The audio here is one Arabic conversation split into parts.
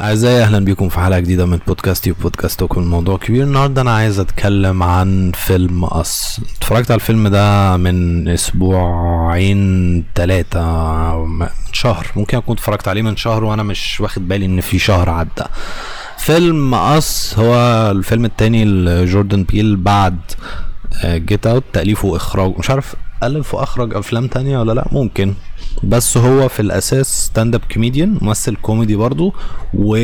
أعزائي أهلا بكم في حلقة جديدة من بودكاستي وبودكاستكم الموضوع كبير. النهاردة أنا عايز أتكلم عن فيلم أس اتفرجت على الفيلم ده من أسبوعين تلاتة من شهر. ممكن أكون اتفرجت عليه من شهر وأنا مش واخد بالي إن في شهر عدى. فيلم أس هو الفيلم التاني لجوردن بيل بعد جيت اوت تأليفه وإخراج مش عارف ألف وأخرج أفلام تانية ولا لأ؟ ممكن. بس هو في الأساس stand-up comedian ممثل كوميدي برضو و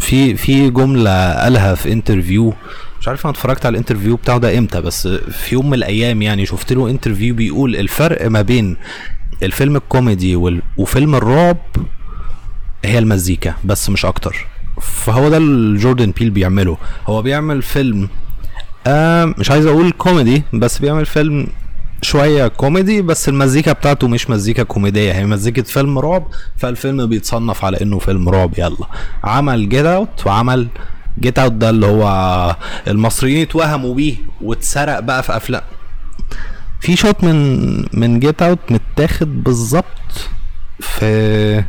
في في جملة قالها في interview مش عارف أنا اتفرجت على ال interview بتاعه ده إمتى بس في يوم من الأيام يعني شفت له interview بيقول الفرق ما بين الفيلم الكوميدي وفيلم الرعب هي المزيكا بس مش أكتر. فهو ده اللي جوردن بيل بيعمله. هو بيعمل فيلم آه مش عايز أقول كوميدي بس بيعمل فيلم شوية كوميدي بس المزيكا بتاعته مش مزيكا كوميدية. هي مزيكة فيلم رعب فالفيلم بيتصنف على إنه فيلم رعب. يلا. عمل Get Out وعمل Get Out ده اللي هو المصريين اتوهموا بيه واتسرق بقى في أفلام. في shot من من Get Out متاخد بالظبط في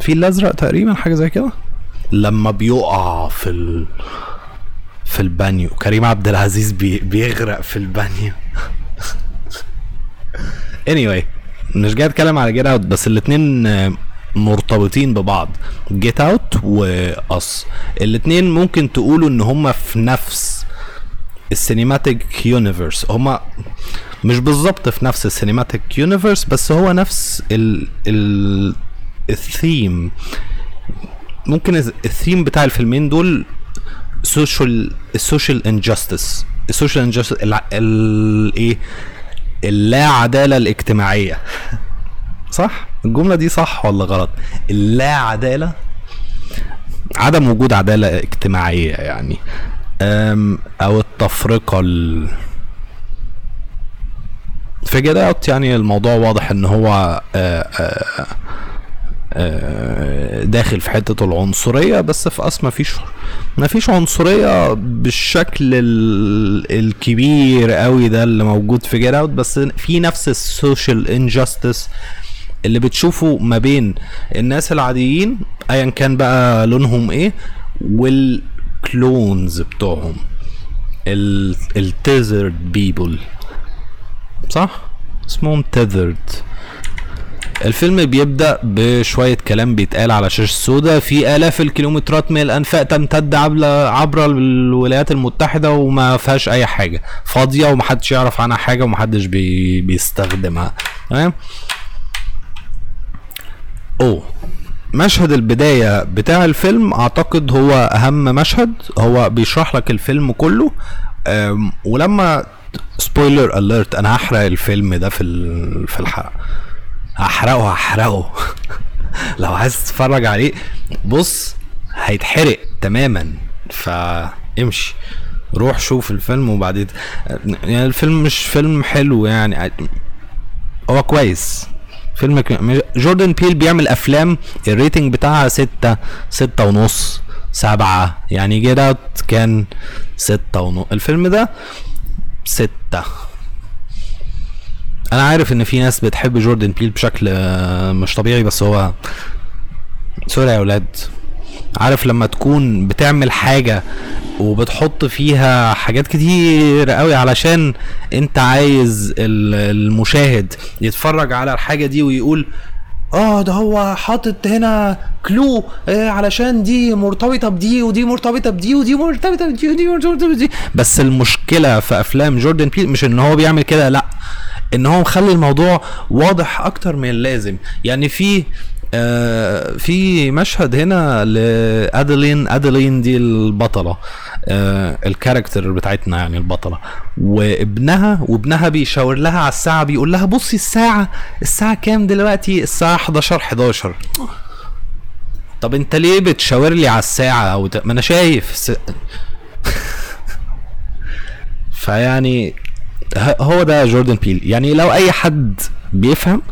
في الأزرق تقريبا حاجة زي كده. لما بيقع في ال... في البانيو. كريم عبد العزيز بي... بيغرق في البانيو. Anyway مش جاي أتكلم على Get Out بس الاتنين آه، مرتبطين ببعض. Get Out و Us الاتنين ممكن تقولوا إن هما في نفس ال cinematic universe هما مش بالظبط في نفس ال cinematic universe بس هو نفس ال ال الثيم ممكن الثيم بتاع الفيلمين دول social ال social injustice ال social injustice الايه اللا عداله الاجتماعية. صح؟ الجملة دي صح ولا غلط؟ اللا عداله عدم وجود عدالة اجتماعية يعني. أو التفرقة ال... في Get Out يعني الموضوع واضح إن هو آه، آه، آه، داخل في حتة العنصرية بس في Us مفيش مفيش عنصرية بالشكل ال- الكبير قوي ده اللي موجود في Get Out بس في نفس ال social injustice اللي بتشوفه ما بين الناس العاديين ايا كان بقى لونهم إيه وال clones بتوعهم ال tethered people صح؟ اسمهم tethered الفيلم بيبدأ بشوية كلام بيتقال على شاشة سودا. في آلاف الكيلومترات من الأنفاق تمتد عبر الولايات المتحدة وما فيهاش أي حاجة. فاضية ومحدش يعرف عنها حاجة ومحدش بي بيستخدمها. تمام؟ أوه مشهد البداية بتاع الفيلم أعتقد هو أهم مشهد. هو بيشرح لك الفيلم كله. ولما سبويلر اليرت أنا هحرق الفيلم ده في في الحلقة. هحرقه هحرقه. لو عايز تتفرج عليه بص هيتحرق تماما. فامشي. روح شوف الفيلم وبعدين يعني الفيلم مش فيلم حلو يعني. هو كويس. فيلم جوردن بيل بيعمل أفلام ال rating بتاعها ستة ستة ونص سبعة. يعني Get Out كان ستة ونص. الفيلم ده ستة. أنا عارف إن في ناس بتحب جوردن بيل بشكل آه، مش طبيعي بس هو sorry يا أولاد. عارف لما تكون بتعمل حاجة وبتحط فيها حاجات كتير قوي علشان أنت عايز ال- المشاهد يتفرج على الحاجة دي ويقول آه ده هو حاطط هنا كلو آه علشان دي مرتبطة بدي ودي مرتبطة بدي ودي مرتبطة بدي ودي مرتبطة بدي. بس المشكلة في أفلام جوردن بيل مش إن هو بيعمل كده لأ. إن هو مخلي الموضوع واضح أكتر من اللازم يعني في آه في مشهد هنا لادلين ادلين دي البطلة آه الكاركتر بتاعتنا يعني البطلة وابنها وابنها بيشاور لها على الساعة بيقول لها بصي الساعة الساعة كام دلوقتي الساعة 11 11 طب انت ليه بتشاور لي على الساعة. ما أنا شايف. فيعني هو ده جوردن بيل. يعني لو أي حد بيفهم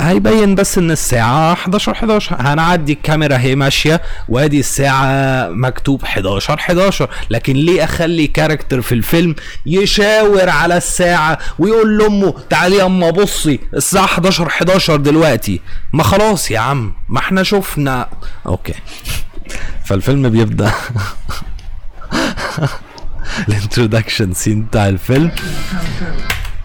هيبين بس إن الساعة 11 11 هنعدي الكاميرا هي ماشية وادي الساعة مكتوب 11 11 لكن ليه أخلي كاركتر في الفيلم يشاور على الساعة ويقول لأمه تعالي اما بصي الساعة 11 11 دلوقتي. ما خلاص يا عم ما إحنا شفنا. Okay. فالفيلم بيبدأ. ال introduction scene بتاع الفيلم.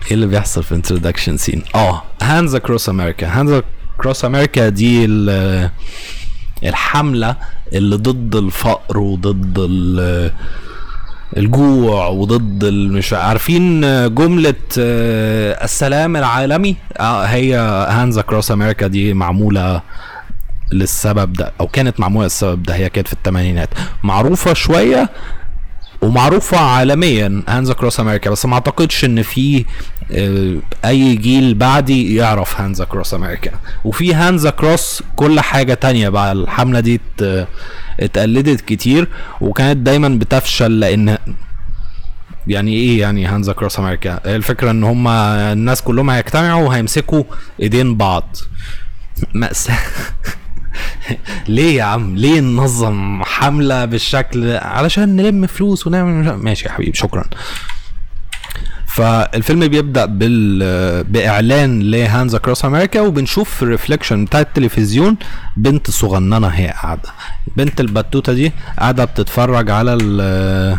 إيه اللي بيحصل في ال introduction scene؟ آه Hands Across America Hands Across America دي ال- الحملة اللي ضد الفقر وضد ال- الجوع وضد مش عارفين حملة آه، السلام العالمي؟ آه، هي Hands Across America دي معمولة للسبب ده أو كانت معمولة للسبب ده هي كانت في الثمانينات معروفة شوية ومعروفة عالميا Hands Across America بس ما أعتقدش إن في آه، أي جيل بعدي يعرف Hands Across America وفي Hands Across كل حاجة تانية بقى الحملة دي ات- اتقلدت كتير وكانت دايما بتفشل لأن يعني إيه يعني Hands Across America الفكرة إن هم الناس كلهم هيجتمعوا وهيمسكوا إيدين بعض. مأساة ليه يا عم؟ ليه ننظم حملة بالشكل علشان نلم فلوس ونعمل ماشي يا حبيبي شكرا. فالفيلم بيبدأ بال بإعلان ل Hands Across America وبنشوف ال reflection بتاع التلفزيون. بنت صغننة هي قاعدة. بنت البتوتة دي قاعدة بتتفرج على ال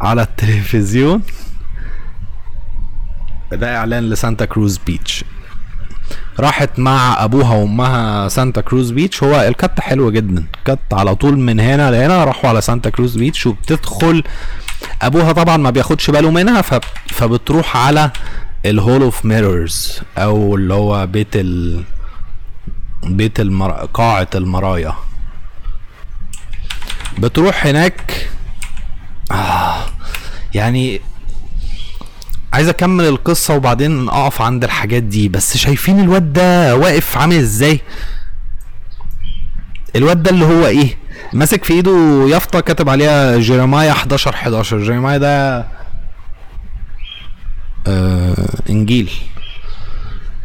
على التلفزيون. ده إعلان ل Santa Cruz Beach. راحت مع أبوها وأمها Santa Cruz Beach. هو ال cut حلو جدا. cut على طول من هنا لهنا راحوا على Santa Cruz Beach وبتدخل. أبوها طبعا ما بياخدش باله منها. فبتروح على ال Hall of Mirrors أو اللي هو بيت ال بيت المر... قاعة المرايا. بتروح هناك. آه يعني عايز اكمل القصة وبعدين اقف عند الحاجات دي بس شايفين الواد ده واقف عامل إزاي؟ الواد ده اللي هو إيه؟ ماسك في ايده يافطة كاتب عليها جيرمايا 11 11 جيرمايا ده آه انجيل.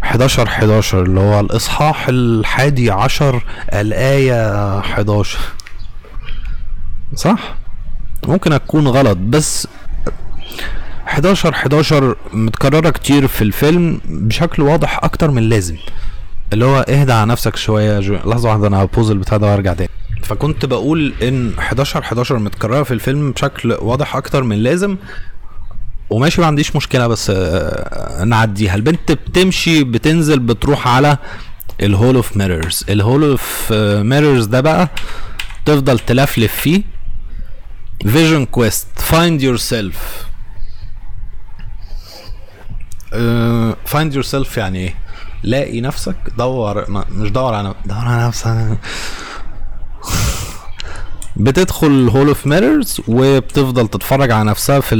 11 11 اللي هو الاصحاح الحادي عشر الايه 11 صح؟ ممكن اكون غلط بس 11 11 متكررة كتير في الفيلم بشكل واضح أكتر من اللازم. اللي هو اهدى على نفسك شوية يا جو... لحظة واحدة أنا هبوز البتاع ده وأرجع تاني. فكنت بقول إن 11 11 متكررة في الفيلم بشكل واضح أكتر من اللازم. وماشي ما عنديش مشكلة بس آه، نعديها البنت بتمشي بتنزل بتروح على ال Hall of Mirrors ال Hall of Mirrors ده بقى تفضل تلفلف فيه. Vision Quest find yourself find yourself يعني إيه؟ لاقي نفسك دور ما مش دور على دور على نفسك. بتدخل Hall of Mirrors وبتفضل تتفرج على نفسها في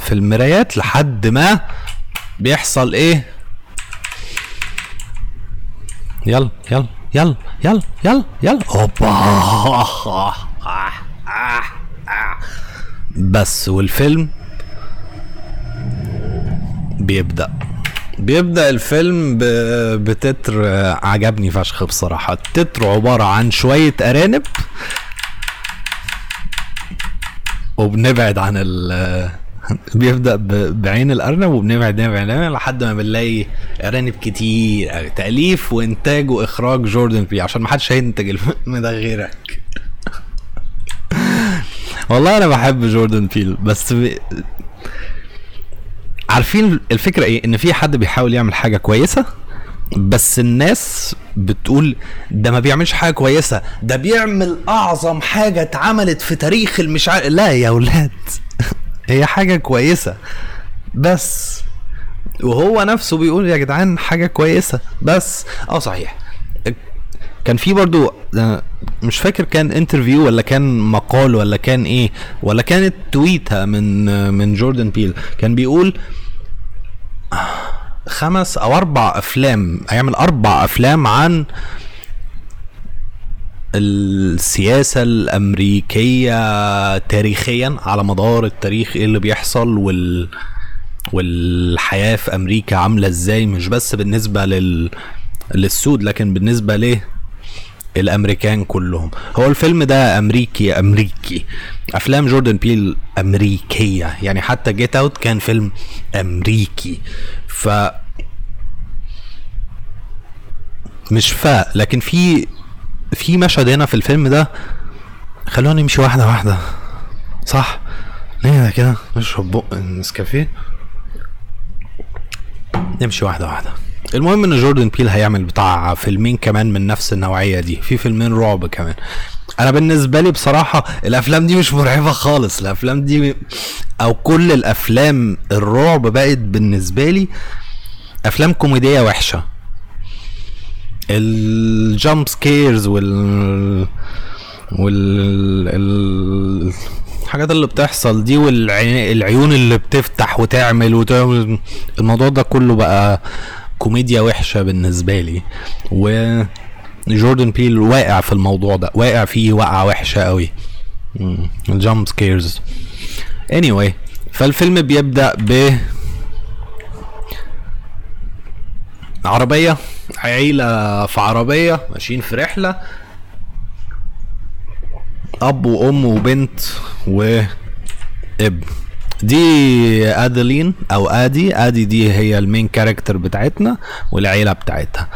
في المرايات لحد ما بيحصل إيه؟ يلا يلا يلا يلا يلا يلا. أوبا. بس والفيلم بيبدأ بيبدأ الفيلم. بتتر عجبني فشخ بصراحة التتر عبارة عن شوية أرانب وبنبعد عن ال بيبدأ ب... بعين الأرنب وبنبعد نبعد لحد ما بنلاقي أرانب كتير أوي. تأليف وإنتاج وإخراج جوردن بي عشان محدش هينتج الفيلم ده غيرك والله أنا بحب جوردن بيل بس. عارفين الفكرة إيه؟ ان في حد بيحاول يعمل حاجة كويسة بس الناس بتقول ده ما بيعملش حاجة كويسة ده بيعمل أعظم حاجة اتعملت في تاريخ المش لا يا ولاد هي حاجة كويسة بس وهو نفسه بيقول يا جدعان حاجة كويسة بس. آه صحيح. كان في برضو آه، مش فاكر كان انترفيو ولا كان مقال ولا كان إيه ولا كانت تويتة من آه، من جوردن بيل كان بيقول آه، خمس أو أربع أفلام هيعمل أربع أفلام عن السياسة الأمريكية تاريخيا على مدار التاريخ إيه اللي بيحصل وال والحياة في أمريكا عاملة إزاي مش بس بالنسبة لل للسود لكن بالنسبة ليه الأمريكان كلهم. هو الفيلم ده أمريكي أمريكي. أفلام جوردن بيل أمريكية. يعني حتى Get Out كان فيلم أمريكي. ف مش فا لكن في في مشهد هنا في الفيلم ده خلونا نمشي واحدة واحدة. صح؟ ليه كده؟ نشرب بق النسكافيه نمشي واحدة واحدة. المهم إن جوردن بيل هيعمل بتاع فيلمين كمان من نفس النوعية دي. في فيلمين رعب كمان. أنا بالنسبة لي بصراحة الأفلام دي مش مرعبة خالص. الأفلام دي أو كل الأفلام الرعب بقت بالنسبة لي أفلام كوميدية وحشة. ال jump scares وال وال ال... الحاجات اللي بتحصل دي والعيون اللي بتفتح وتعمل وتعمل الموضوع ده كله بقى كوميديا وحشة بالنسبة لي و جوردن بيل واقع في الموضوع ده واقع فيه وقعه وحشة قوي. ال jump scares anyway فالفيلم بيبدأ ب عربية عيلة في عربية ماشيين في رحلة. أب وأم وبنت وابن دي ادلين أو آدي. آدي دي هي ال main character بتاعتنا والعيلة بتاعتها.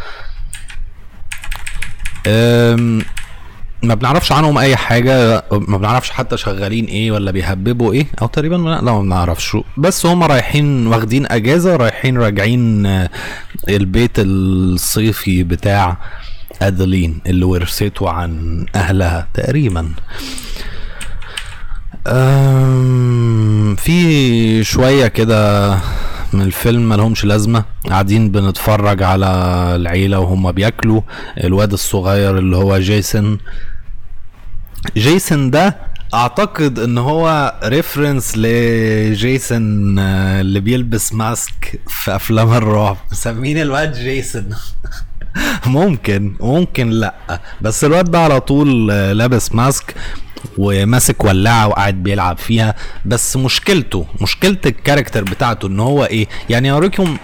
ما بنعرفش عنهم أي حاجة ما بنعرفش حتى شغالين إيه ولا بيهببوا إيه أو تقريبا لا ما بنعرفش. بس هم رايحين واخدين أجازة رايحين راجعين البيت الصيفي بتاع ادلين اللي ورثته عن أهلها تقريبا. في شوية كده من الفيلم ملهمش لازمة. قاعدين بنتفرج على العيلة وهم بياكلوا. الواد الصغير اللي هو جيسون. جيسون ده أعتقد إن هو reference لجيسون اللي بيلبس mask في أفلام الرعب. مسمين الواد جيسون. ممكن ممكن لأ. بس الواد ده على طول لابس mask. وماسك ولاعة وقاعد بيلعب فيها. بس مشكلته مشكلة الكاركتر بتاعته إن هو إيه؟ يعني أوريكم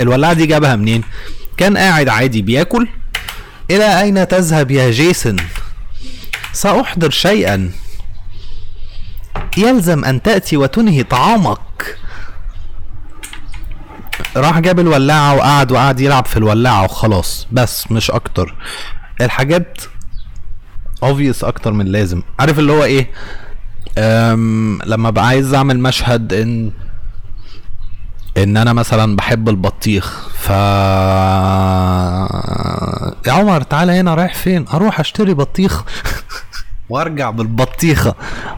الولاعة دي جابها منين؟ كان قاعد عادي بياكل. إلى أين تذهب يا جيسون؟ سأحضر شيئا. يلزم أن تأتي وتنهي طعامك. راح جاب الولاعة وقعد وقعد يلعب في الولاعة وخلاص. بس مش أكتر. الحاجات obvious أكتر من لازم. عارف اللي هو إيه؟ أم لما ابقى عايز أعمل مشهد إن إن أنا مثلا بحب البطيخ ف يا عمر تعالى هنا رايح فين؟ أروح أشتري بطيخ وأرجع بالبطيخة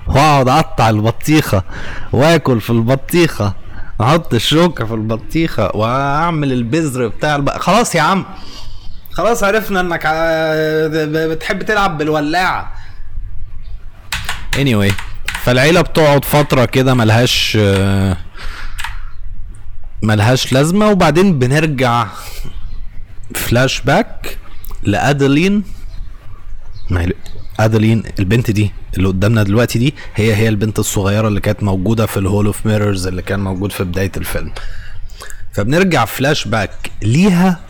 وأقعد أقطع البطيخة وآكل في البطيخة أحط الشوكة في البطيخة وأعمل البذر بتاع الب... خلاص يا عم. خلاص عرفنا انك بتحب تلعب بالولاعة. Anyway فالعيلة بتقعد فترة كده ملهاش ملهاش لازمة وبعدين بنرجع فلاش باك لادلين ادلين البنت دي اللي قدامنا دلوقتي دي هي هي البنت الصغيرة اللي كانت موجودة في ال hall of mirrors اللي كان موجود في بداية الفيلم. فبنرجع فلاش باك ليها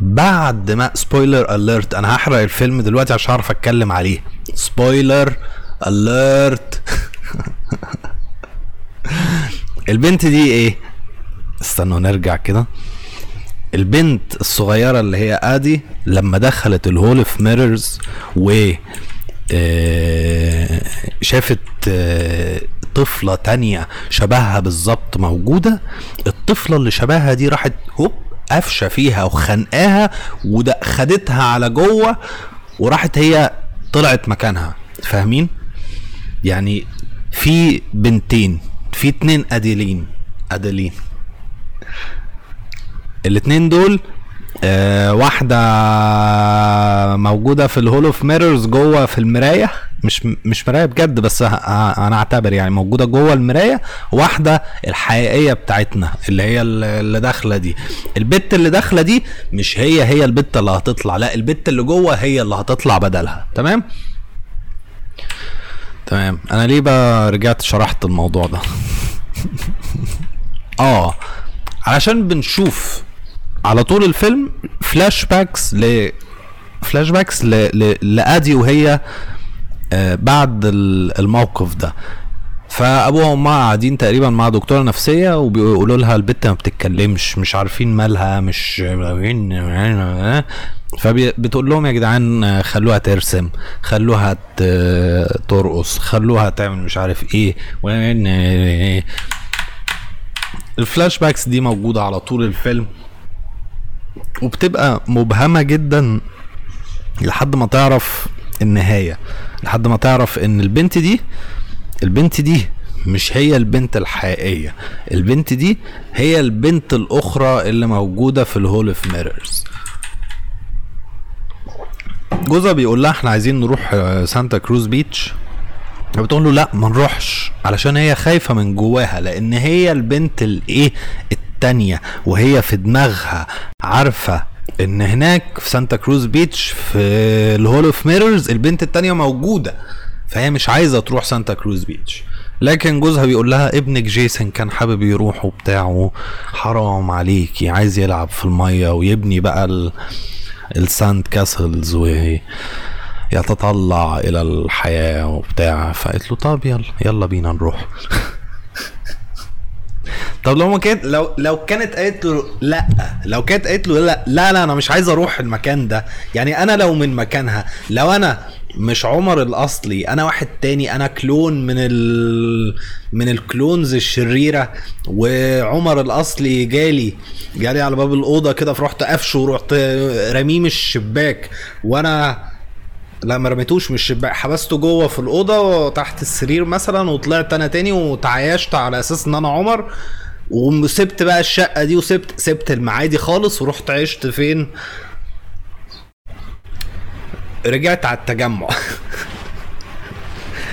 بعد ما spoiler alert أنا هحرق الفيلم دلوقتي عشان أعرف أتكلم عليه. spoiler alert البنت دي إيه؟ استنوا نرجع كده. البنت الصغيرة اللي هي آدي لما دخلت ال hall of mirrors و شافت طفلة تانية شبهها بالظبط موجودة الطفلة اللي شبهها دي راحت هوب قفشه فيها وخنقاها وخدتها على جوه وراحت هي طلعت مكانها. فاهمين؟ يعني في بنتين في اتنين أديلين أديلين. الاتنين دول آه واحدة موجودة في ال hall of mirrors جوه في المراية. مش مش مراية بجد بس أنا أعتبر يعني موجودة جوه المراية. واحدة الحقيقية بتاعتنا اللي هي اللي داخلة دي. البت اللي داخلة دي مش هي هي البت اللي هتطلع. لا البت اللي جوه هي اللي هتطلع بدلها. تمام؟ تمام. أنا ليه بقى رجعت شرحت الموضوع ده؟ آه. علشان بنشوف على طول الفيلم flashbacks ل flashbacks ل... ل... لآدي وهي آه بعد ال- الموقف ده. فابوها وامها قاعدين تقريبا مع دكتورة نفسية وبيقولوا لها البت ما بتتكلمش مش عارفين مالها مش فبتقول لهم يا جدعان آه، خلوها ترسم خلوها ترقص خلوها تعمل مش عارف إيه ال flashbacks دي موجودة على طول الفيلم. وبتبقى مبهمة جدا لحد ما تعرف النهاية لحد ما تعرف إن البنت دي البنت دي مش هي البنت الحقيقية البنت دي هي البنت الأخرى اللي موجودة في ال hall of mirrors جوزها بيقول لها إحنا عايزين نروح سانتا كروز beach بتقول له لا ما نروحش علشان هي خايفة من جواها لأن هي البنت الإيه؟ التانية وهي في دماغها عارفة إن هناك في سانتا كروز beach في ال hall of mirrors البنت التانية موجودة فهي مش عايزة تروح سانتا كروز beach. لكن جوزها بيقول لها ابنك جيسون كان حابب يروح وبتاع حرام عليكي عايز يلعب في المية ويبني بقى ال... ال sand castles ويتطلع إلى الحياة وبتاع. فقالت له طب يلا يلا بينا نروح. طب لو ما كانت لو لو كانت قالت له لا لو كانت قالت له لا لا لا أنا مش عايز أروح المكان ده. يعني أنا لو من مكانها لو أنا مش عمر الأصلي أنا واحد تاني أنا كلون من ال من الكلونز الشريرة وعمر الأصلي جالي جالي على باب الأوضة كده فرحت قفشه ورحت رميه من الشباك. وأنا لا ما رميتوش من الشباك حبسته جوه في الأوضة تحت السرير مثلا وطلعت أنا تاني وتعايشت على أساس إن أنا عمر. وسبت بقى الشقة دي وسبت سبت المعادي خالص ورحت عشت فين؟ رجعت على التجمع.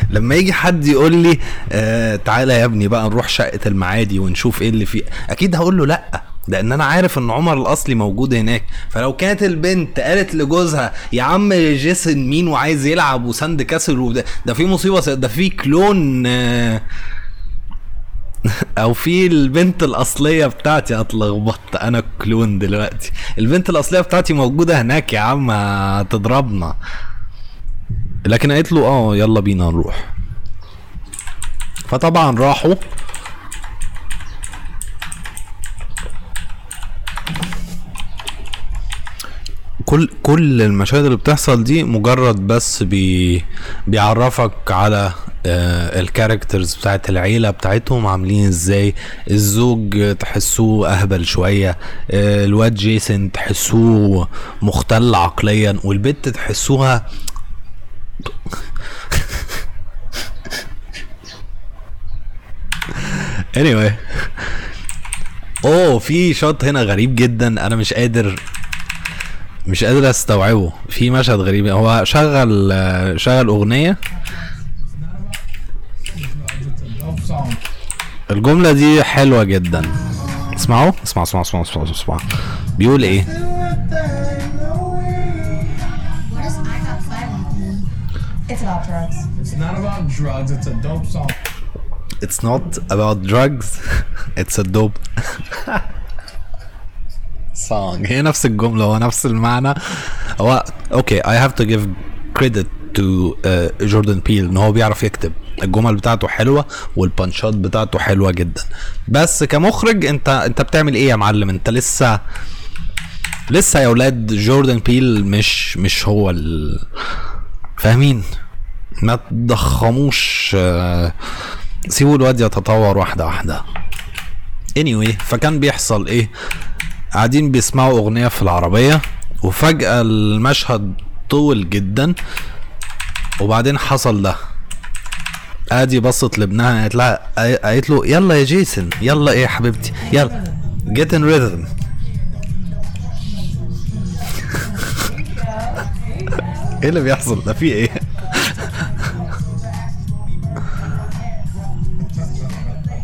لما يجي حد يقول لي آه تعالى يا ابني بقى نروح شقة المعادي ونشوف إيه اللي فيه. أكيد هقول له لأ لأن أنا عارف إن عمر الأصلي موجود هناك. فلو كانت البنت قالت لجوزها يا عم جيسون مين وعايز يلعب وساند كاسل وده ده في مصيبة ده في كلون آه أو في البنت الأصلية بتاعتي اتلخبطت أنا كلون دلوقتي. البنت الأصلية بتاعتي موجودة هناك يا عم هتضربنا. لكن قالت له آه يلا بينا نروح. فطبعا راحوا. كل كل المشاهد اللي بتحصل دي مجرد بس بي بيعرفك على ال characters بتاعت العيلة بتاعتهم عاملين إزاي؟ الزوج تحسوه أهبل شوية آه الواد جيسون تحسوه مختل عقليا والبنت تحسوها anyway. أوه في shot هنا غريب جدا أنا مش قادر مش قادر أستوعبه. في مشهد غريب هو شغل شغل أغنية الجملة دي حلوة جدا. اسمعوا. اسمع اسمع اسمع اسمع اسمع بيقول إيه؟ It's not about drugs. It's a dope song. هي نفس الجملة هو نفس المعنى. هو أوكي I have to give credit uh, جوردن بيل إن هو بيعرف يكتب. الجمل بتاعته حلوة والبانشات بتاعته حلوة جدا. بس كمخرج أنت أنت بتعمل إيه يا معلم؟ أنت لسه لسه يا ولاد جوردن بيل مش مش هو ال... فاهمين؟ ما تضخموش آه، سيبوا الواد يتطور واحدة واحدة. Anyway فكان بيحصل إيه؟ قاعدين بيسمعوا أغنية في العربية وفجأة المشهد طول جدا. وبعدين حصل ده. آدي بصت لابنها قالت لها قالت له يلا يا جيسون يلا إيه يا حبيبتي يلا get in rhythm. إيه اللي بيحصل ده؟ في إيه؟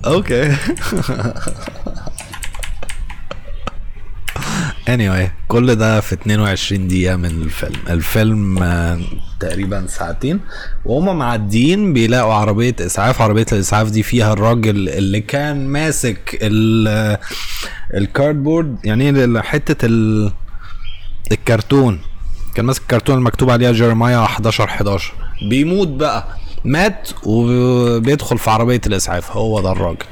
okay anyway كل ده في 22 دقيقة من الفيلم. الفيلم آه، تقريبا ساعتين. وهم معديين بيلاقوا عربية إسعاف. عربية الإسعاف دي فيها الراجل اللي كان ماسك ال ال cardboard يعني حتة ال الكرتون. كان ماسك الكرتون المكتوب عليها جيرمايا 11 11 بيموت بقى. مات وبيدخل في عربية الإسعاف. هو ده الراجل.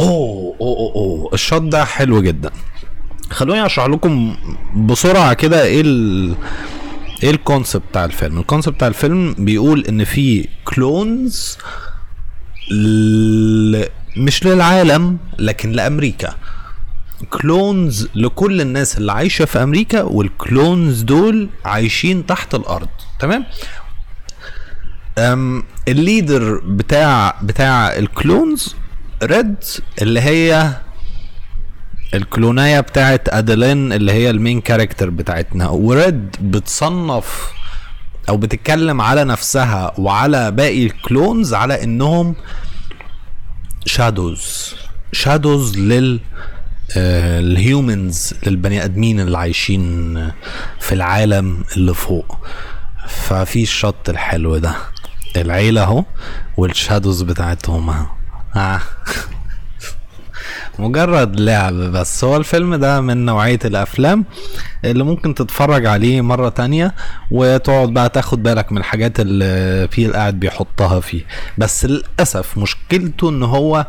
أوه أوه أوه. ال shot ده حلو جدا. خلوني اشرح لكم بسرعة كده إيه ال إيه ال concept بتاع الفيلم. ال concept بتاع الفيلم بيقول ان في clones ل... مش للعالم لكن لأمريكا. clones لكل الناس اللي عايشة في أمريكا وال clones دول عايشين تحت الأرض. تمام؟ أم ال leader بتاع بتاع ال clones ريد اللي هي الكلوناية بتاعت ادلين اللي هي ال main character بتاعتنا. وريد بتصنف أو بتتكلم على نفسها وعلى باقي ال clones على إنهم shadows shadows لل آه، ال humans للبني آدمين اللي عايشين في العالم اللي فوق. ففي الشط الحلو ده. العيلة أهو والشادوز بتاعتهم. اهو آه. مجرد لعب بس. هو الفيلم ده من نوعية الأفلام اللي ممكن تتفرج عليه مرة تانية وتقعد بقى تاخد بالك من الحاجات اللي بيل قاعد بيحطها فيه. بس للأسف مشكلته إن هو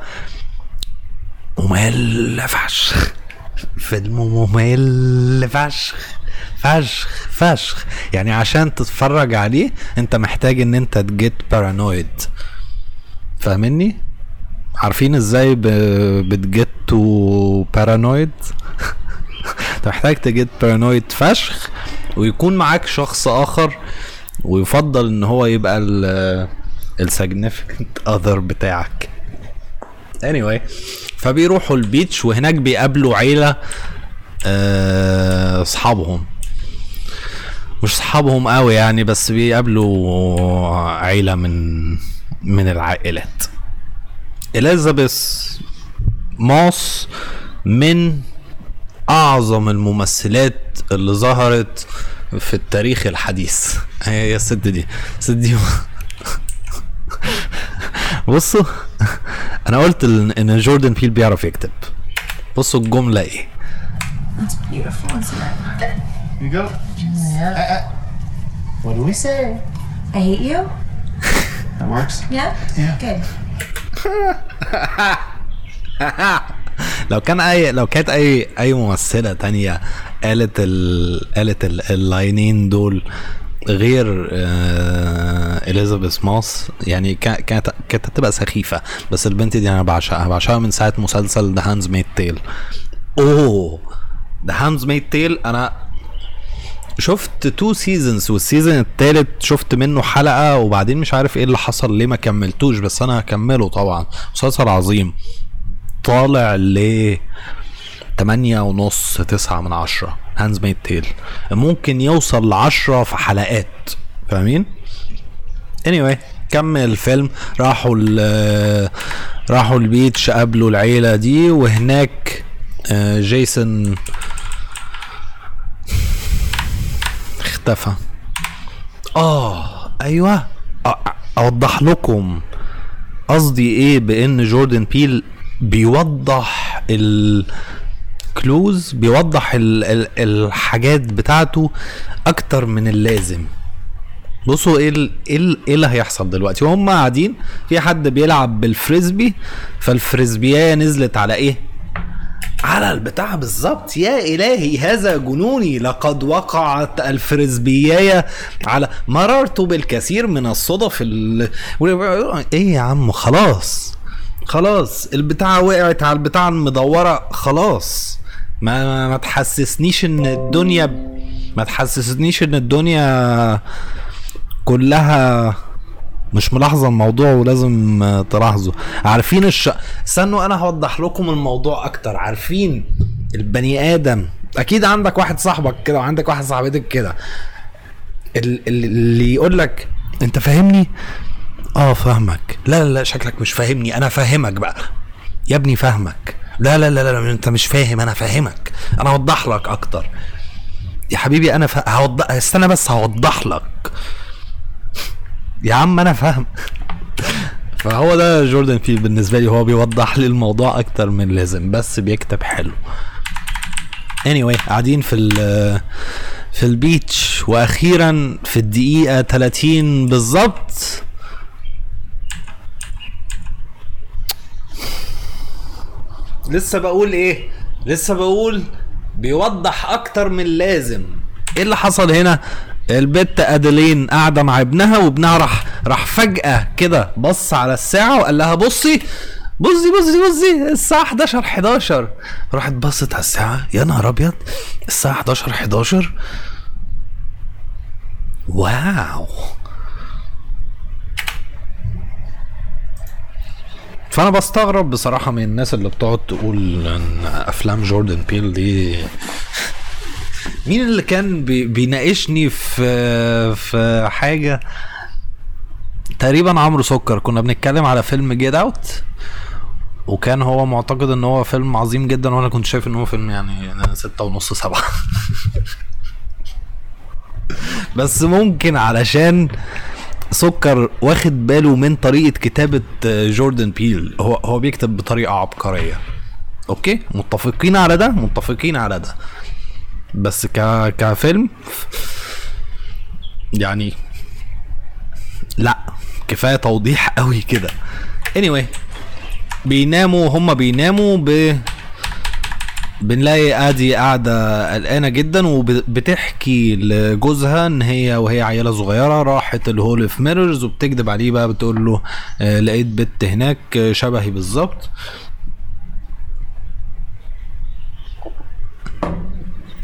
ممل فشخ. فيلم ممل فشخ. فشخ فشخ. يعني عشان تتفرج عليه أنت محتاج إن أنت ت get paranoid فاهمني؟ عارفين إزاي ب... بت getوا paranoid انت محتاج ت get paranoid فشخ ويكون معاك شخص آخر ويفضل إن هو يبقى ال ال significant other بتاعك. Anyway فبيروحوا البيتش وهناك بيقابلوا عيلة آه، أصحابهم. مش صحابهم قوي يعني بس بيقابلوا عيلة من من العائلات. اليزابيث موس من أعظم الممثلات اللي ظهرت في التاريخ الحديث هي الست دي الست دي بصوا أنا قلت ان إن جوردن بيل بيعرف يكتب بصوا الجملة إيه Beautiful, isn't it? You go. Yeah. What do we say? I hate you? That works. Yeah? Yeah. Good. لو كان اي لو كانت اي أي ممثلة تانية قالت ال... قالت ال... اللاينين دول غير آه... إليزابيث ماس يعني كا- كانت كانت هتبقى سخيفة. بس البنت دي أنا بعشقها. بعشقها من ساعة مسلسل The Handmaid's Tale أوه! The Handmaid's Tale أنا شفت two seasons وال season التالت شفت منه حلقة وبعدين مش عارف إيه اللي حصل ليه ما كملتوش؟ بس أنا هكمله طبعا. مسلسل عظيم. طالع ل 8 ونص 9 من عشرة. Handmaid's Tale ممكن يوصل ل 10 في حلقات. فاهمين؟ anyway كمل الفيلم. راحوا ال راحوا ال beach قابلوا العيلة دي وهناك آه، جيسون اختفى آه أيوه. أوضح لكم قصدي إيه بإن جوردن بيل بيوضح ال clues بيوضح ال ال الحاجات بتاعته أكتر من اللازم. بصوا إيه ال- إيه ال- إيه اللي هيحصل دلوقتي؟ وهم قاعدين في حد بيلعب بالفريسبي فالفريسبيايه نزلت على إيه؟ على البتاع بالظبط. يا إلهي هذا جنوني. لقد وقعت الفريسبيايه على مررت بالكثير من الصدف ال... إيه يا عم؟ خلاص خلاص البتاعه وقعت على البتاعه المدورة خلاص. ما, ما تحسسنيش إن الدنيا ما تحسسنيش إن الدنيا كلها مش ملاحظة الموضوع ولازم آه، تلاحظوا عارفين الش... استنوا أنا هوضح لكم الموضوع أكتر. عارفين البني آدم أكيد عندك واحد صاحبك كده وعندك واحد صاحبتك كده. ال- ال- اللي يقول لك أنت فاهمني؟ آه فاهمك. لا لا شكلك مش فاهمني. أنا فاهمك بقى. يا ابني فاهمك. لا لا لا لا أنت مش فاهم أنا فاهمك. أنا اوضح لك أكتر. يا حبيبي أنا ف... هوضح استنى بس هوضح لك. يا عم أنا فاهم. فهو ده جوردن بيل بالنسبة لي هو بيوضح لي الموضوع أكتر من لازم بس بيكتب حلو. Anyway قاعدين في ال في البيتش وأخيرا في الدقيقة 30 بالظبط. لسه بقول إيه؟ لسه بقول بيوضح أكتر من لازم. إيه اللي حصل هنا؟ البت ادلين قاعدة مع ابنها وابنها راح راح فجأة كده بص على الساعة وقال لها بصي بصي بصي بصي الساعة 11 11 راحت بصت على الساعة يا نهار أبيض الساعة 11 11 واو. فأنا بستغرب بصراحة من الناس اللي بتقعد تقول إن أفلام جوردن بيل دي مين اللي كان بي بيناقشني في في حاجة؟ تقريبا عمرو سكر. كنا بنتكلم على فيلم Get Out وكان هو معتقد إن هو فيلم عظيم جدا وأنا كنت شايف إن هو فيلم يعني ستة ونص سبعة. بس ممكن علشان سكر واخد باله من طريقة كتابة جوردن بيل. هو هو بيكتب بطريقة عبقرية. okay؟ متفقين على ده؟ متفقين على ده. بس ك كفيلم يعني لا كفاية توضيح قوي كده. Anyway بيناموا هما بيناموا ب بنلاقي آدي قاعدة قلقانة جدا وبتحكي لجوزها إن هي وهي عيله صغيرة راحت ال hall of mirrors وبتكذب عليه بقى بتقول له آه، لقيت بنت هناك شبهي بالظبط.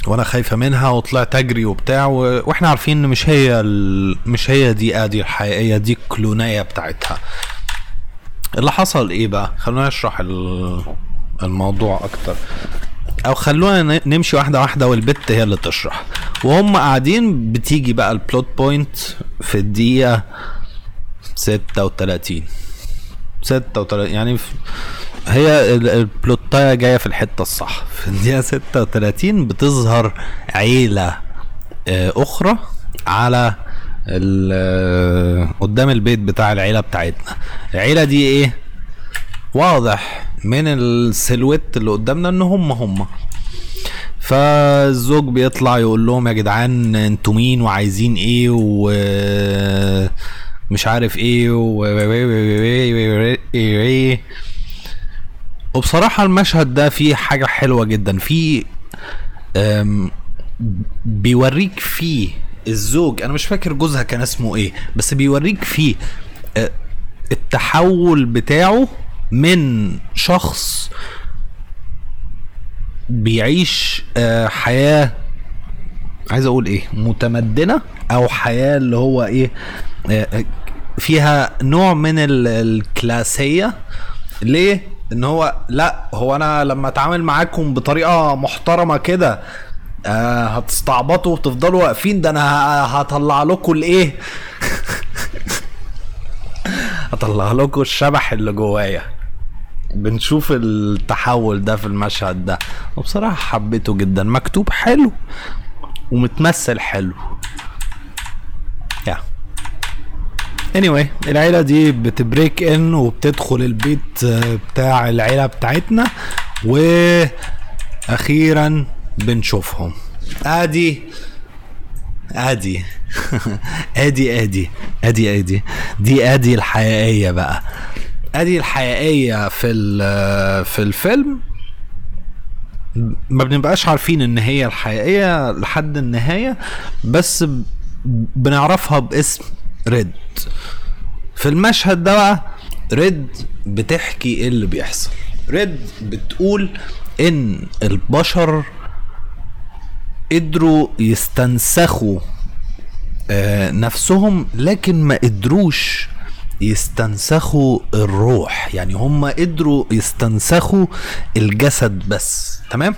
وأنا خايفة منها وطلعت أجري وبتاع و... وإحنا عارفين إن مش هي ال... مش هي دي آدي الحقيقية دي الكلونية بتاعتها. اللي حصل إيه بقى؟ خلونا نشرح ال... الموضوع أكتر. أو خلونا نمشي واحدة واحدة والبت هي اللي تشرح. وهم قاعدين بتيجي بقى البلوت بوينت في الدقيقة 36 36 يعني في هي ال- البلوتايه جاية في الحته الصح في الدقيقه 36 بتظهر عيله آه، أخرى على آه، قدام البيت بتاع العيله بتاعتنا العيله دي إيه واضح من السيلويت اللي قدامنا ان هم هم فالزوج بيطلع يقول لهم يا جدعان أنتوا مين وعايزين إيه و مش عارف إيه و وبصراحة المشهد ده فيه حاجة حلوة جدا. فيه بيوريك فيه الزوج أنا مش فاكر جوزها كان اسمه إيه بس بيوريك فيه أه، التحول بتاعه من شخص بيعيش أه، حياة عايز أقول إيه متمدنة أو حياة اللي هو إيه أه، فيها نوع من ال- الكلاسية. ليه؟ إن هو لا هو أنا لما أتعامل معاكم بطريقة محترمة كده آه هتستعبطوا وتفضلوا واقفين ده أنا هطلع لكم الإيه؟ هطلع لكم الشبح اللي جوايا. بنشوف التحول ده في المشهد ده. وبصراحة حبيته جدا. مكتوب حلو ومتمثل حلو يا anyway العيلة دي بتبريك ان وبتدخل البيت آه، بتاع العيلة بتاعتنا وأخيرا بنشوفهم. آدي آدي. آدي آدي. آدي آدي. دي آدي الحقيقية بقى. آدي الحقيقية في ال- في الفيلم. ما بنبقاش عارفين إن هي الحقيقية لحد النهاية بس بنعرفها باسم. ريد في المشهد ده بقى ريد بتحكي إيه اللي بيحصل. ريد بتقول إن البشر قدروا يستنسخوا آه، نفسهم لكن ما قدروش يستنسخوا الروح. يعني هم قدروا يستنسخوا الجسد بس. تمام؟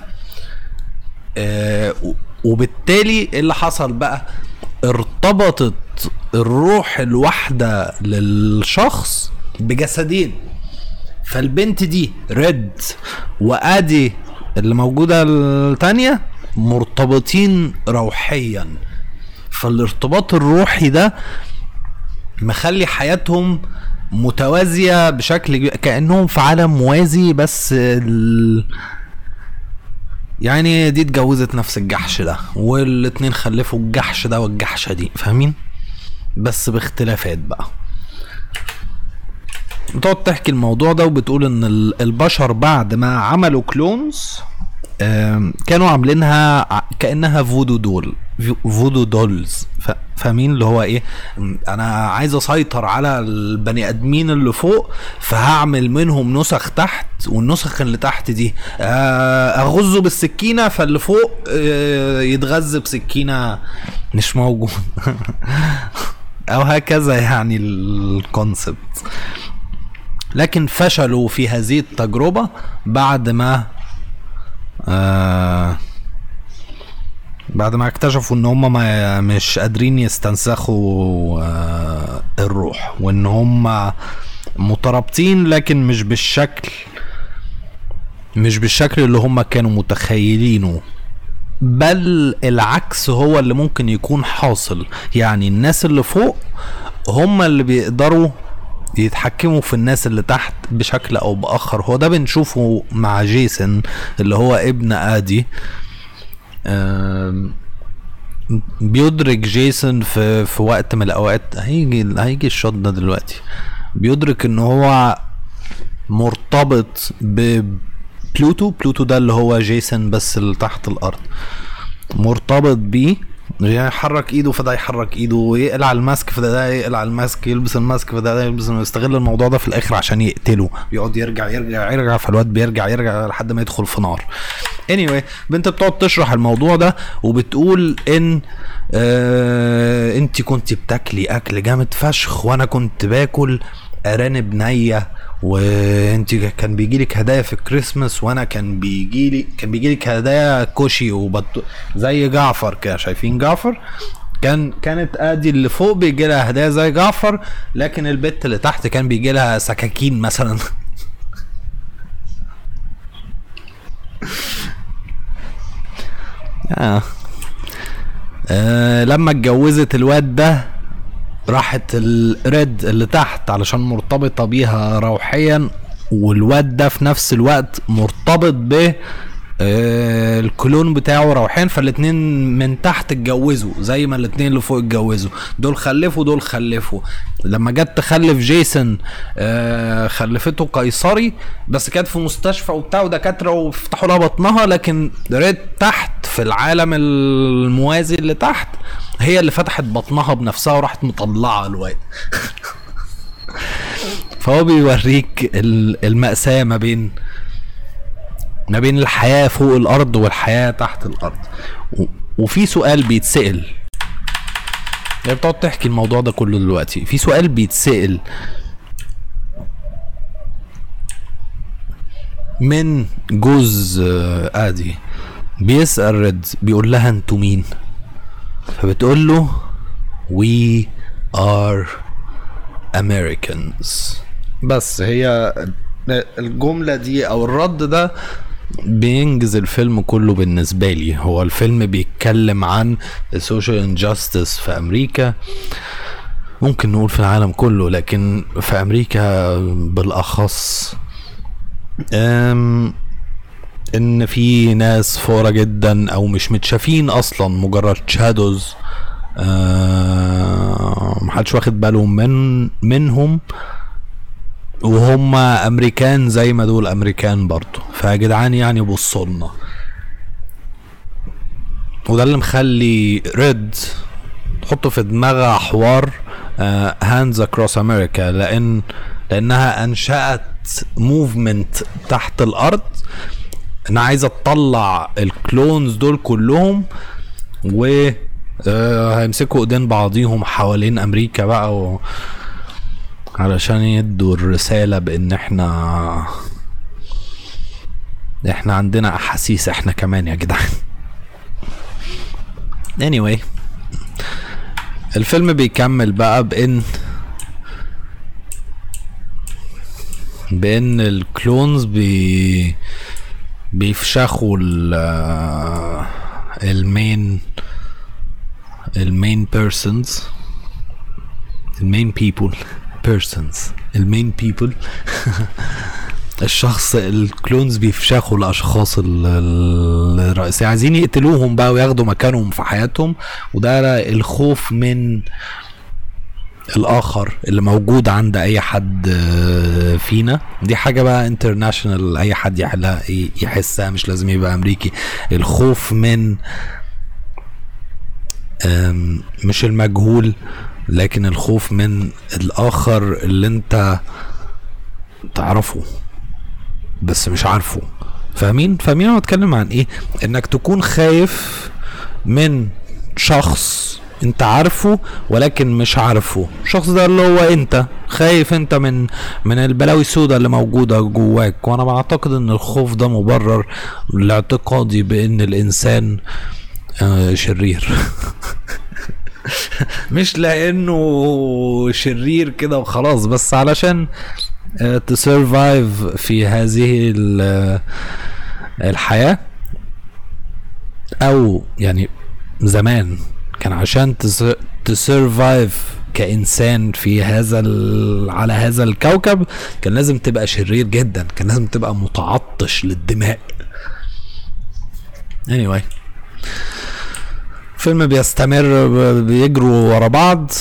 آه، وبالتالي إيه اللي حصل بقى؟ ارتبطت الروح الواحدة للشخص بجسدين. فالبنت دي ريد وآدي اللي موجودة التانية مرتبطين روحيا. فالارتباط الروحي ده مخلي حياتهم متوازية بشكل كأنهم في عالم موازي بس ال... يعني دي اتجوزت نفس الجحش ده والاتنين خلفوا الجحش ده والجحشة دي فاهمين؟ بس باختلافات بقى. بتقعد تحكي الموضوع ده وبتقول إن ال- البشر بعد ما عملوا كلونز كانوا عاملينها كأنها voodoo doll voo- voodoo dolls. فاهمين؟ اللي هو إيه؟ أنا عايز أسيطر على البني آدمين اللي فوق فهعمل منهم نسخ تحت والنسخ اللي تحت دي آه، أغزه بالسكينة فاللي فوق آه، يتغز بسكينة مش موجود. أو هكذا يعني ال concept لكن فشلوا في هذه التجربة بعد ما آه بعد ما اكتشفوا إن هم ما مش قادرين يستنسخوا آه الروح وإن هم مترابطين لكن مش بالشكل مش بالشكل اللي هم كانوا متخيلينه. بل العكس هو اللي ممكن يكون حاصل. يعني الناس اللي فوق هم اللي بيقدروا يتحكموا في الناس اللي تحت بشكل أو بآخر. هو ده بنشوفه مع جيسون اللي هو ابن آدي. بيدرك جيسون في في وقت من الأوقات. هيجي هيجي ال shot ده دلوقتي. بيدرك إن هو مرتبط ببلوتو بلوتو ده اللي هو جيسون بس اللي تحت الأرض. مرتبط بيه يحرك إيده فده يحرك إيده يقلع ال mask فده ده يقلع ال mask يلبس ال mask فده ده يلبس يستغل الموضوع ده في الآخر عشان يقتله. يقعد يرجع يرجع يرجع فالواد بيرجع يرجع لحد ما يدخل في نار. Anyway بنت بتقعد تشرح الموضوع ده وبتقول إن آه انت كنت بتاكلي أكل جامد فشخ وأنا كنت باكل أرانب نية وانت كان بيجي لك هدايا في الكريسماس وأنا كان بيجي لي كان بيجي لك هدايا كوشي وبط زي جعفر كده. شايفين جعفر؟ كان كانت ادي اللي فوق بيجي لها هدايا زي جعفر لكن البت اللي تحت كان بيجي لها سكاكين مثلا. آه. آه لما اتجوزت الواد ده راحت الريد اللي تحت علشان مرتبطة بيها روحيا والواد ده في نفس الوقت مرتبط ب آه، ال clone بتاعه روحيا فالاتنين من تحت اتجوزوا زي ما الاتنين اللي فوق اتجوزوا. دول خلفوا دول خلفوا. لما جت تخلف جيسون آه، خلفته قيصري بس كانت في مستشفى وبتاع ودكاترة وفتحوا لها بطنها لكن ريد تحت في العالم الموازي اللي تحت هي اللي فتحت بطنها بنفسها وراحت مطلعة الواد. فهو بيوريك ال- المأساة ما بين ما بين الحياة فوق الأرض والحياة تحت الأرض. و- وفي سؤال بيتسأل. هي بتقعد تحكي الموضوع ده كله دلوقتي. في سؤال بيتسأل. من جوز آه، ادي بيسأل ريد بيقول لها أنتوا مين؟ فبتقول له we are Americans. بس هي الجملة دي أو الرد ده بينجز الفيلم كله بالنسبة لي. هو الفيلم بيتكلم عن ال social injustice في أمريكا. ممكن نقول في العالم كله لكن في أمريكا بالأخص. أمم إن في ناس poor جدا أو مش متشافين أصلا مجرد shadows محدش واخد باله من منهم. وهم أمريكان زي ما دول أمريكان برضو. فيا جدعان يعني بصوا لنا وده اللي مخلي ريد تحط في دماغها حوار Hands Across America لأن لأنها أنشأت موفمنت تحت الأرض. أنا عايزه تطلع الكلونز دول كلهم و آه، هيمسكوا ايدين بعضيهم حوالين أمريكا بقى و... علشان يدوا الرسالة بإن إحنا إحنا عندنا أحاسيس إحنا كمان يا جدعان. Anyway الفيلم بيكمل بقى بإن بإن ال clones بي بيفشخوا ال المين المين بيرسونز المين بيبول بيرسونز المين بيبول الشخص ال clones بيفشخوا الأشخاص ال- ال- الرئيسية. عايزين يقتلوهم بقى وياخدوا مكانهم في حياتهم. وده الخوف من الآخر اللي موجود عند أي حد آه، فينا. دي حاجة بقى انترناشونال أي حد يحلها يحسها مش لازم يبقى أمريكي. الخوف من مش المجهول لكن الخوف من الآخر اللي انت تعرفه بس مش عارفه. فاهمين؟ فاهمين أنا بتكلم عن إيه؟ إنك تكون خايف من شخص انت عارفه ولكن مش عارفه. الشخص ده اللي هو انت خايف انت من من البلاوي السوداء اللي موجودة جواك. وأنا بعتقد إن الخوف ده مبرر لاعتقادي بإن الإنسان آه، شرير. مش لأنه شرير كده وخلاص بس علشان تسرفايف في هذه ال- الحياة أو يعني زمان كان عشان تسرفايف كإنسان في هذا على هذا الكوكب كان لازم تبقى شرير جدا كان لازم تبقى متعطش للدماء. Anyway. فيلم بيستمر بيجروا ورا بعض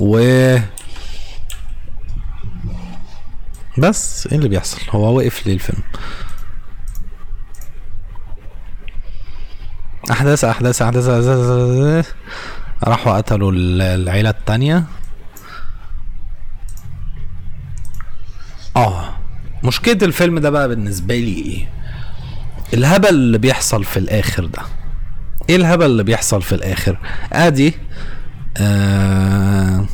و بس إيه اللي بيحصل؟ هو وقف ليه الفيلم أحداث أحداث أحداث, أحداث. راحوا قتلوا ال- العيلة التانية. آه مشكلة الفيلم ده بقى بالنسبة لي إيه؟ الهبل اللي بيحصل في الآخر ده. إيه الهبل اللي بيحصل في الآخر؟ آدي آه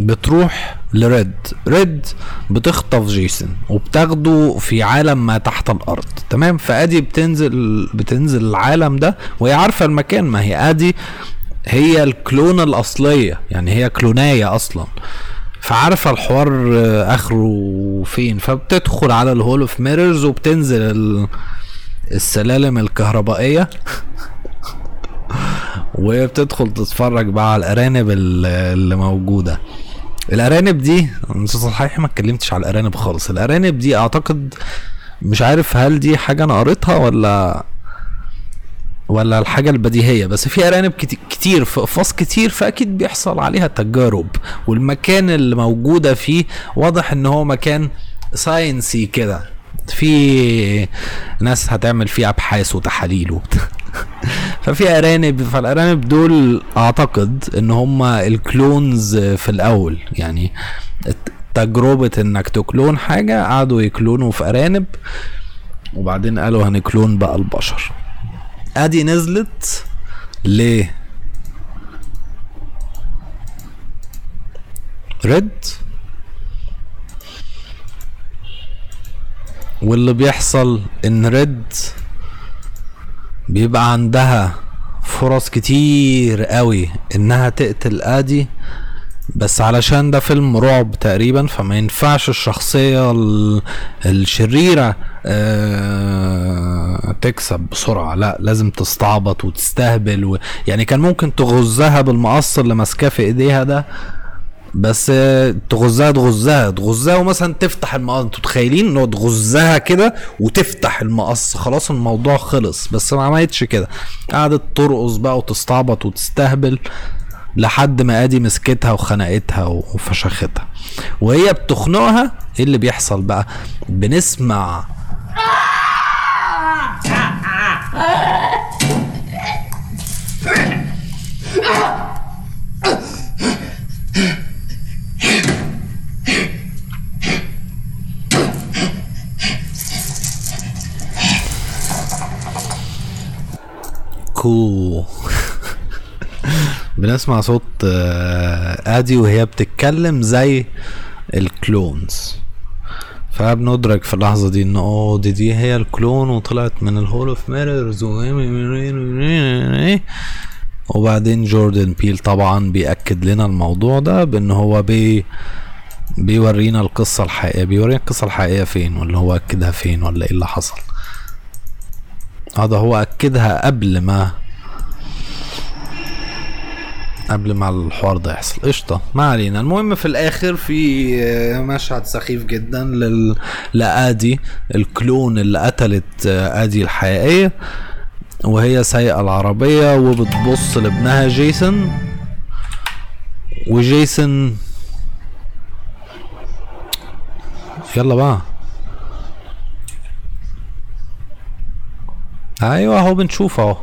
بتروح لريد. ريد بتخطف جيسون وبتاخده في عالم ما تحت الأرض تمام؟ ف Addie بتنزل بتنزل العالم ده وهي عارفة المكان. ما هي Addie هي ال clone ه الأصلية يعني هي clone اية أصلا. فعارفة الحوار آخره فين. فبتدخل على ال hall of mirrors وبتنزل ال- السلالم الكهربائية. وبتدخل تتفرج بقى على الأرانب ال- اللي موجودة. الأرانب دي صحيح ما اتكلمتش على الأرانب خالص. الأرانب دي أعتقد مش عارف هل دي حاجة أنا قريتها ولا ولا الحاجة البديهية. بس في أرانب كت- كتير في اقفاص كتير فأكيد بيحصل عليها تجارب. والمكان اللي موجودة فيه واضح إن هو مكان ساينسي كده. في ناس هتعمل فيه أبحاث وتحاليل وبتاع ففي أرانب فالأرانب دول أعتقد إن هم الكلونز في الأول. يعني تجربة إنك تكلون حاجة قعدوا يكلونوا في أرانب وبعدين قالوا هنكلون بقى البشر. أدي نزلت ليه ريد واللي بيحصل إن ريد بيبقى عندها فرص كتير قوي إنها تقتل آدي بس علشان ده فيلم رعب تقريبا فما ينفعش الشخصية ال- الشريرة آه، تكسب بسرعة. لا لازم تستعبط وتستهبل و... يعني كان ممكن تغزها بالمقص اللي ماسكاه في إيديها ده بس تغزها تغزها تغزها ومثلا تفتح المقص. أنتوا متخيلين ان تغزها كده وتفتح المقص؟ خلاص الموضوع خلص. بس ما عملتش كده. قعدت ترقص بقى وتستعبط وتستهبل لحد ما آدي مسكتها وخنقتها وفشختها. وهي بتخنقها. إيه اللي بيحصل بقى؟ بنسمع. كو بنسمع صوت آه، Addie وهي بتتكلم زي ال clones. فبندرك في اللحظة دي ان آه دي دي هي ال clone وطلعت من ال hall of mirrors وبعدين جوردن بيل طبعا بيأكد لنا الموضوع ده بإن هو بي بيورينا القصة الحقيقية. بيورينا القصة الحقيقية فين ولا هو أكدها فين ولا إيه اللي حصل. هذا هو أكدها قبل ما قبل ما الحوار ده يحصل. قشطة. ما علينا. المهم في الآخر في آه، مشهد سخيف جدا لل... لآدي الكلون اللي قتلت آه، آدي الحقيقية وهي سايقة العربية وبتبص لابنها جيسون. وجيسون يلا بقى. أيوه اهو بنشوف اهو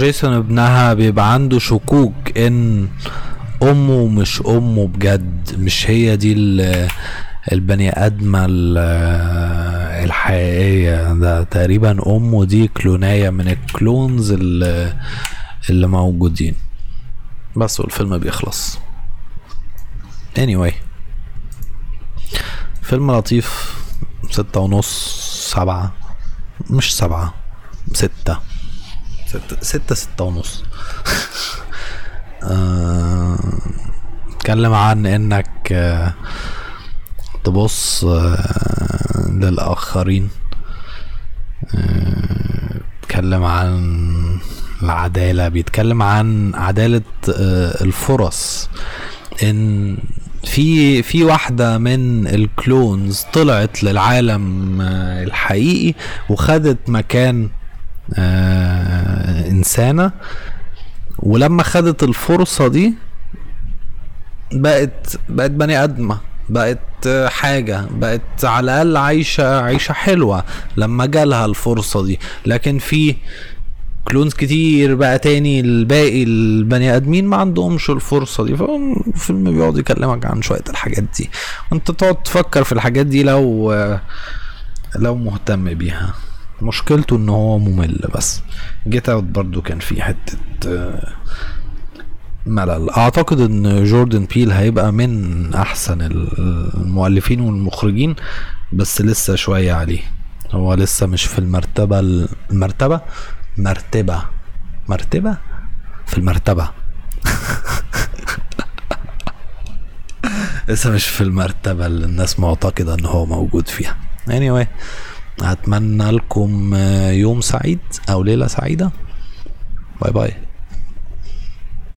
جيسون ابنها بيبقى عنده شكوك إن أمه مش أمه بجد مش هي دي ال- البني آدمة ال- الحقيقية. ده تقريبا أمه دي كلونايه من الكلونز اللي, اللي موجودين. بس والفيلم بيخلص. Anyway. فيلم لطيف. ستة ونص سبعة. مش سبعة ستة. ستة ستة ستة ونص. آه، اتكلم عن إنك آه، تبص آه، للآخرين. آه، بيتكلم عن العدالة بيتكلم عن عدالة الفرص. إن في في واحدة من الكلونز طلعت للعالم الحقيقي وخدت مكان إنسانة ولما خدت الفرصة دي بقت بقت بني آدمة بقت حاجة بقت على الأقل عايشة عيشه حلوة لما جالها الفرصة دي. لكن في كلونز كتير بقى تاني الباقي البني آدمين ما عندهمش الفرصة دي. فالفيلم بيقعد يكلمك عن شوية الحاجات دي. وانت تقعد تفكر في الحاجات دي لو لو مهتم بيها. مشكلته ان هو ممل بس جيت اوت برضو كان في حتة آه، ملل. أعتقد إن جوردن بيل هيبقى من أحسن ال- المؤلفين والمخرجين بس لسه شوية عليه. هو لسه مش في المرتبة المرتبة؟ مرتبة. مرتبة؟ في المرتبة. لسه مش في المرتبة اللي الناس معتقدة إن هو موجود فيها. Anyway اتمنى لكم يوم سعيد أو ليلة سعيدة. باي باي.